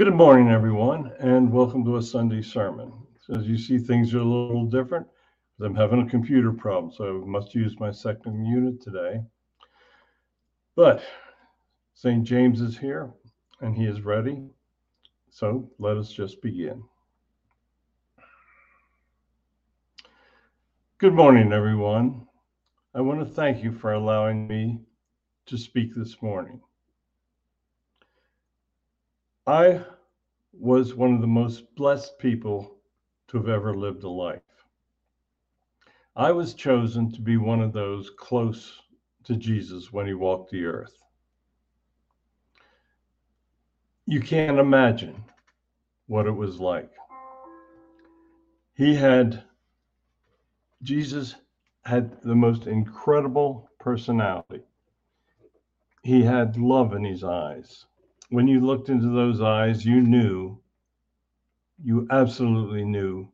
Good morning, everyone, and welcome to a Sunday sermon. As you see, things are a little different. I'm having a computer problem, so I must use my second unit today. But St. James is here and he is ready. So let us just begin. Good morning, everyone. I want to thank you for allowing me to speak this morning. I was one of the most blessed people to have ever lived a life. I was chosen to be one of those close to Jesus when he walked the earth. You can't imagine what it was like. He had, Jesus had the most incredible personality. He had love in his eyes when you looked into those eyes, you knew, you absolutely knew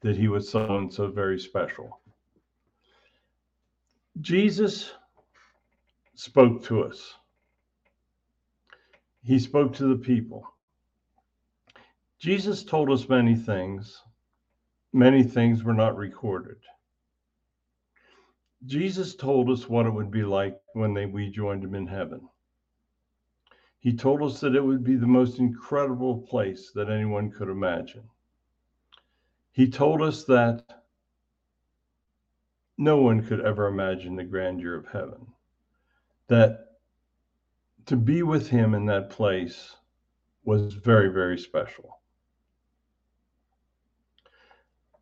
that he was someone so very special. Jesus spoke to us. He spoke to the people. Jesus told us many things. Many things were not recorded. Jesus told us what it would be like when they, we joined him in heaven. He told us that it would be the most incredible place that anyone could imagine. He told us that no one could ever imagine the grandeur of heaven, that to be with him in that place was very, very special.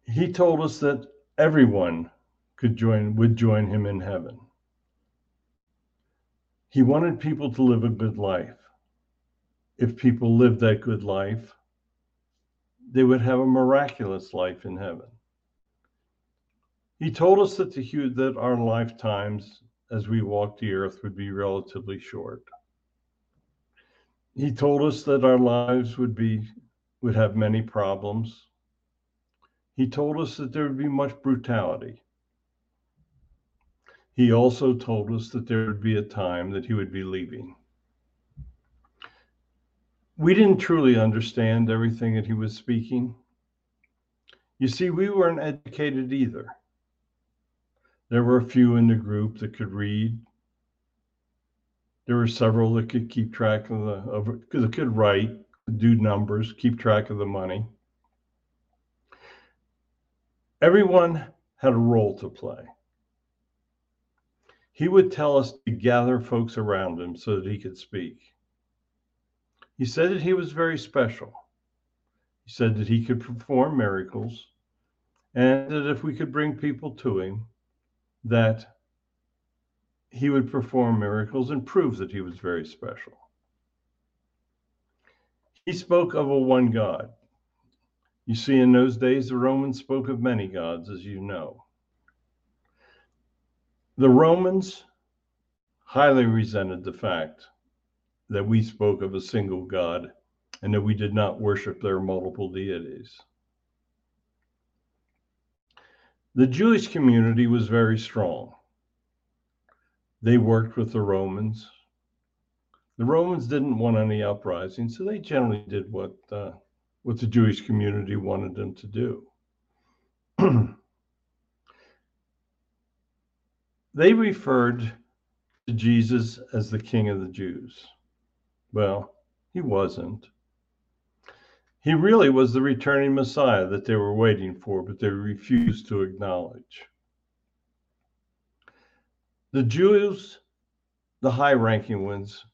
He told us that everyone could join would join him in heaven. He wanted people to live a good life if people lived that good life, they would have a miraculous life in heaven. He told us that, the, that our lifetimes as we walk the earth would be relatively short. He told us that our lives would be would have many problems. He told us that there would be much brutality. He also told us that there would be a time that he would be leaving we didn't truly understand everything that he was speaking. You see, we weren't educated either. There were a few in the group that could read. There were several that could keep track of the of that could write, do numbers, keep track of the money. Everyone had a role to play. He would tell us to gather folks around him so that he could speak. He said that he was very special. He said that he could perform miracles and that if we could bring people to him, that he would perform miracles and prove that he was very special. He spoke of a one God. You see, in those days, the Romans spoke of many gods, as you know. The Romans highly resented the fact that we spoke of a single God and that we did not worship their multiple deities. The Jewish community was very strong. They worked with the Romans. The Romans didn't want any uprising, so they generally did what uh, what the Jewish community wanted them to do. they referred to Jesus as the King of the Jews. Well, he wasn't. He really was the returning Messiah that they were waiting for, but they refused to acknowledge. The Jews, the high ranking ones,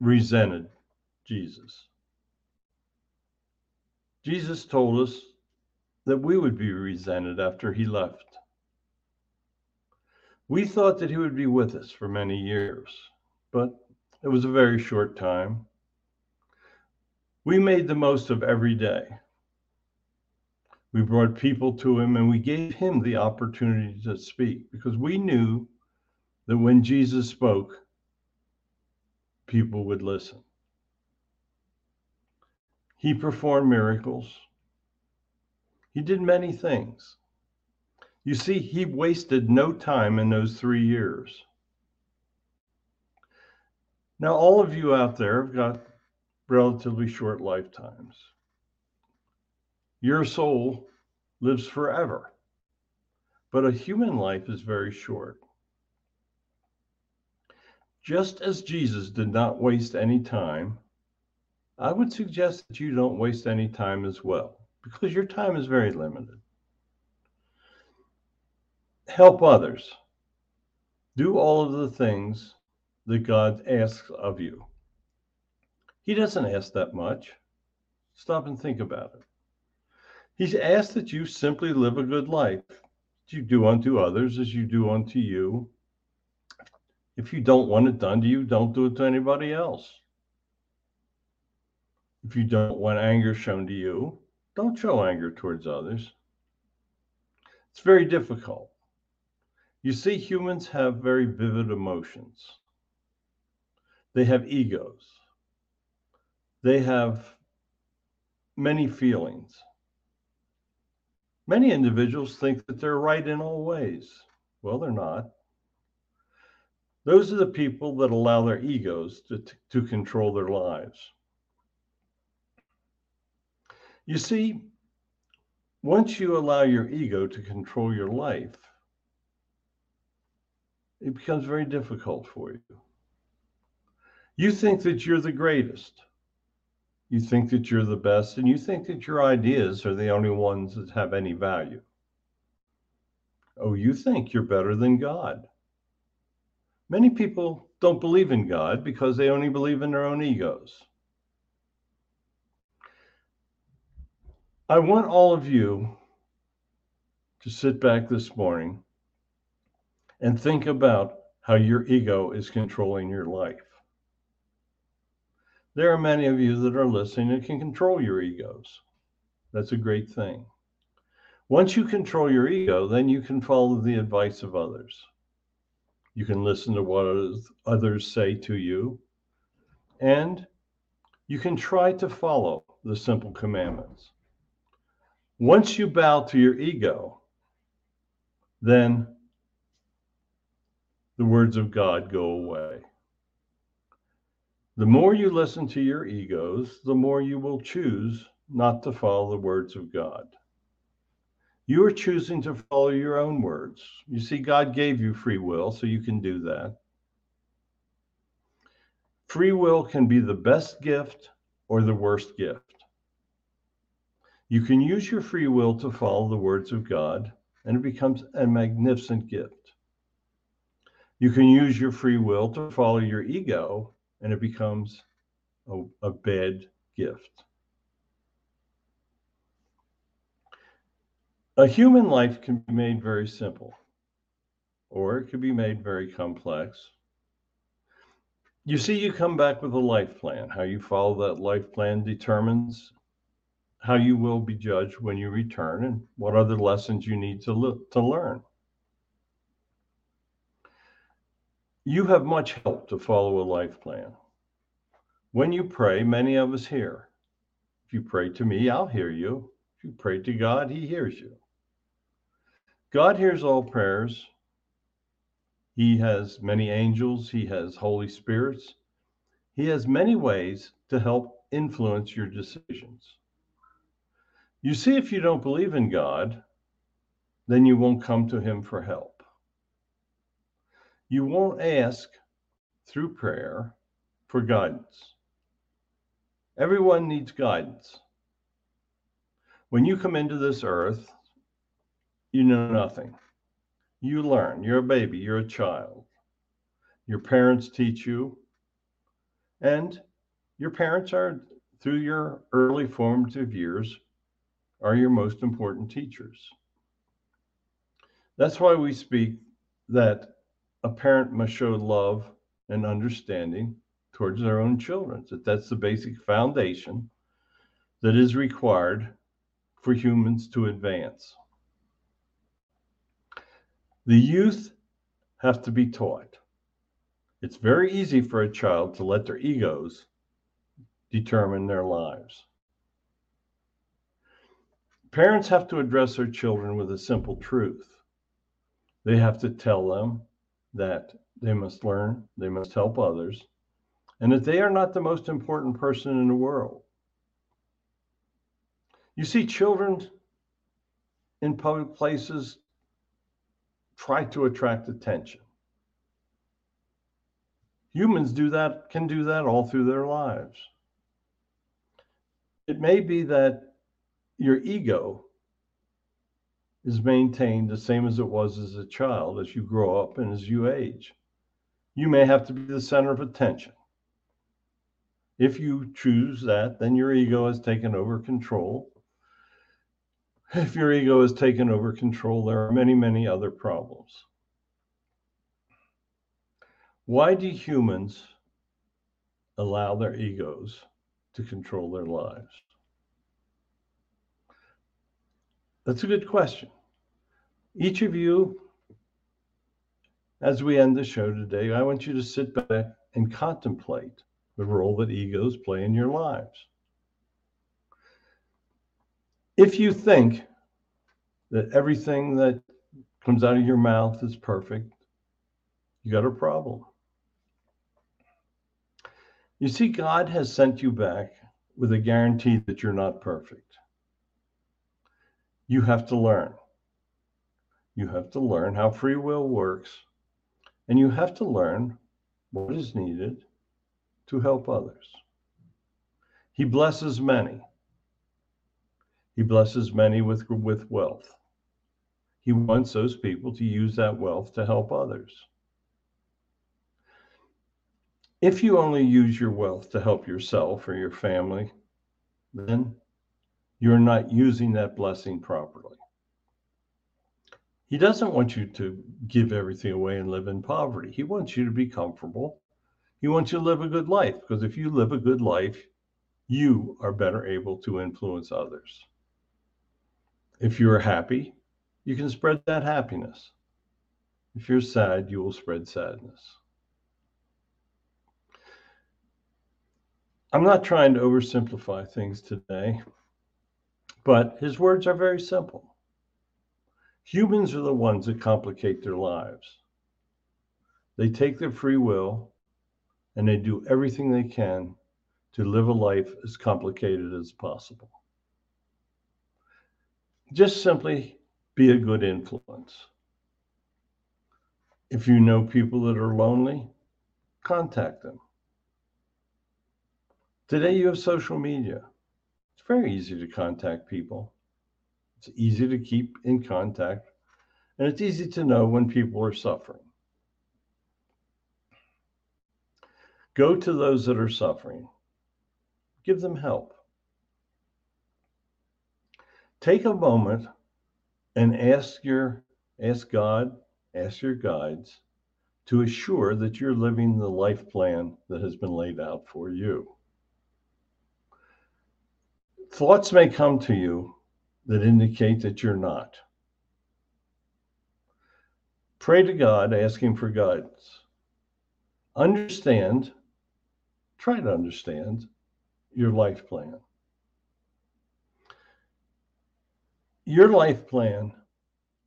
resented Jesus. Jesus told us that we would be resented after he left. We thought that he would be with us for many years, but it was a very short time. We made the most of every day. We brought people to him and we gave him the opportunity to speak because we knew that when Jesus spoke, people would listen. He performed miracles. He did many things. You see, he wasted no time in those three years. Now, all of you out there have got relatively short lifetimes. Your soul lives forever, but a human life is very short. Just as Jesus did not waste any time, I would suggest that you don't waste any time as well, because your time is very limited. Help others. Do all of the things that God asks of you. He doesn't ask that much. Stop and think about it. He's asked that you simply live a good life. You do unto others as you do unto you. If you don't want it done to you, don't do it to anybody else. If you don't want anger shown to you, don't show anger towards others. It's very difficult. You see, humans have very vivid emotions. They have egos. They have many feelings. Many individuals think that they're right in all ways. Well, they're not. Those are the people that allow their egos to, to control their lives. You see, once you allow your ego to control your life, it becomes very difficult for you. You think that you're the greatest. You think that you're the best, and you think that your ideas are the only ones that have any value. Oh, you think you're better than God. Many people don't believe in God because they only believe in their own egos. I want all of you to sit back this morning and think about how your ego is controlling your life. There are many of you that are listening and can control your egos. That's a great thing. Once you control your ego, then you can follow the advice of others. You can listen to what others say to you, and you can try to follow the simple commandments. Once you bow to your ego, then the words of God go away. The more you listen to your egos, the more you will choose not to follow the words of God. You are choosing to follow your own words. You see, God gave you free will, so you can do that. Free will can be the best gift or the worst gift. You can use your free will to follow the words of God, and it becomes a magnificent gift. You can use your free will to follow your ego, and it becomes a, a bad gift. A human life can be made very simple, or it can be made very complex. You see, you come back with a life plan. How you follow that life plan determines how you will be judged when you return and what other lessons you need to, look, to learn. You have much help to follow a life plan. When you pray, many of us hear. If you pray to me, I'll hear you. If you pray to God, He hears you. God hears all prayers. He has many angels, He has Holy Spirits. He has many ways to help influence your decisions. You see, if you don't believe in God, then you won't come to Him for help. You won't ask through prayer for guidance. Everyone needs guidance. When you come into this earth, you know nothing. You learn. You're a baby, you're a child. Your parents teach you, and your parents are, through your early formative years, are your most important teachers. That's why we speak that a parent must show love and understanding towards their own children. That that's the basic foundation that is required for humans to advance. The youth have to be taught. It's very easy for a child to let their egos determine their lives. Parents have to address their children with a simple truth. They have to tell them that they must learn, they must help others, and that they are not the most important person in the world. You see, children in public places try to attract attention. Humans do that, can do that all through their lives. It may be that your ego is maintained the same as it was as a child as you grow up and as you age. You may have to be the center of attention. If you choose that, then your ego has taken over control. If your ego has taken over control, there are many, many other problems. Why do humans allow their egos to control their lives? That's a good question. Each of you, as we end the show today, I want you to sit back and contemplate the role that egos play in your lives. If you think that everything that comes out of your mouth is perfect, you got a problem. You see, God has sent you back with a guarantee that you're not perfect. You have to learn. You have to learn how free will works, and you have to learn what is needed to help others. He blesses many. He blesses many with, with wealth. He wants those people to use that wealth to help others. If you only use your wealth to help yourself or your family, then you're not using that blessing properly. He doesn't want you to give everything away and live in poverty. He wants you to be comfortable. He wants you to live a good life because if you live a good life, you are better able to influence others. If you're happy, you can spread that happiness. If you're sad, you will spread sadness. I'm not trying to oversimplify things today. But his words are very simple. Humans are the ones that complicate their lives. They take their free will and they do everything they can to live a life as complicated as possible. Just simply be a good influence. If you know people that are lonely, contact them. Today you have social media It's very easy to contact people. It's easy to keep in contact, and it's easy to know when people are suffering. Go to those that are suffering, give them help. Take a moment and ask your ask God, ask your guides to assure that you're living the life plan that has been laid out for you thoughts may come to you that indicate that you're not. Pray to God, asking for guidance. Understand, try to understand your life plan. Your life plan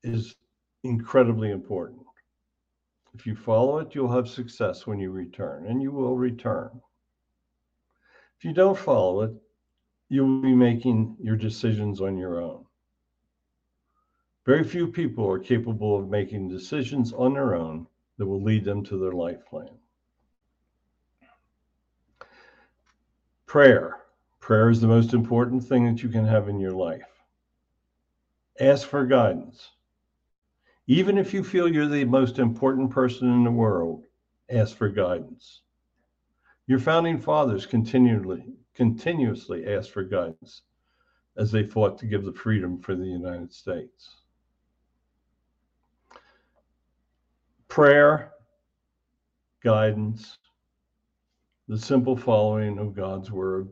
is incredibly important. If you follow it, you'll have success when you return, and you will return. If you don't follow it, you will be making your decisions on your own. Very few people are capable of making decisions on their own that will lead them to their life plan. Prayer. Prayer is the most important thing that you can have in your life. Ask for guidance. Even if you feel you're the most important person in the world, ask for guidance. Your founding fathers continually continuously asked for guidance as they fought to give the freedom for the United States. Prayer, guidance, the simple following of God's words,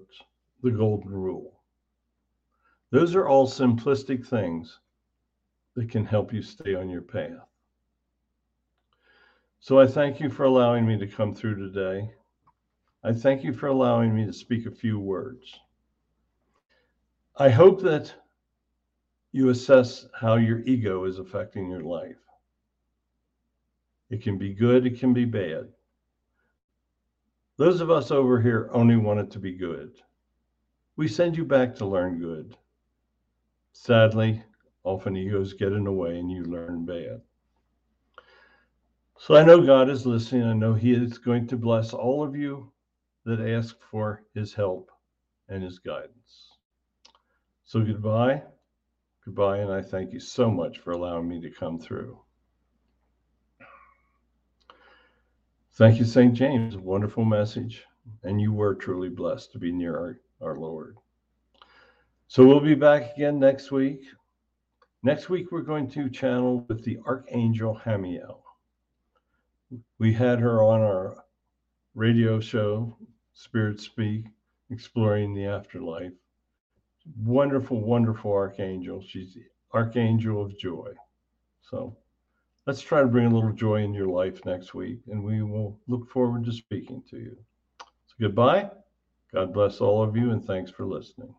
the golden rule. Those are all simplistic things that can help you stay on your path. So I thank you for allowing me to come through today. I thank you for allowing me to speak a few words. I hope that you assess how your ego is affecting your life. It can be good, it can be bad. Those of us over here only want it to be good. We send you back to learn good. Sadly, often egos get in the way and you learn bad. So I know God is listening. I know He is going to bless all of you that ask for His help and His guidance. So goodbye. Goodbye. And I thank you so much for allowing me to come through. Thank you, St. James. Wonderful message. And you were truly blessed to be near our, our Lord. So we'll be back again next week. Next week, we're going to channel with the Archangel Hamiel. We had her on our radio show, Spirit Speak, exploring the afterlife. Wonderful, wonderful archangel. She's the archangel of joy. So Let's try to bring a little joy in your life next week, and we will look forward to speaking to you. So, goodbye. God bless all of you, and thanks for listening.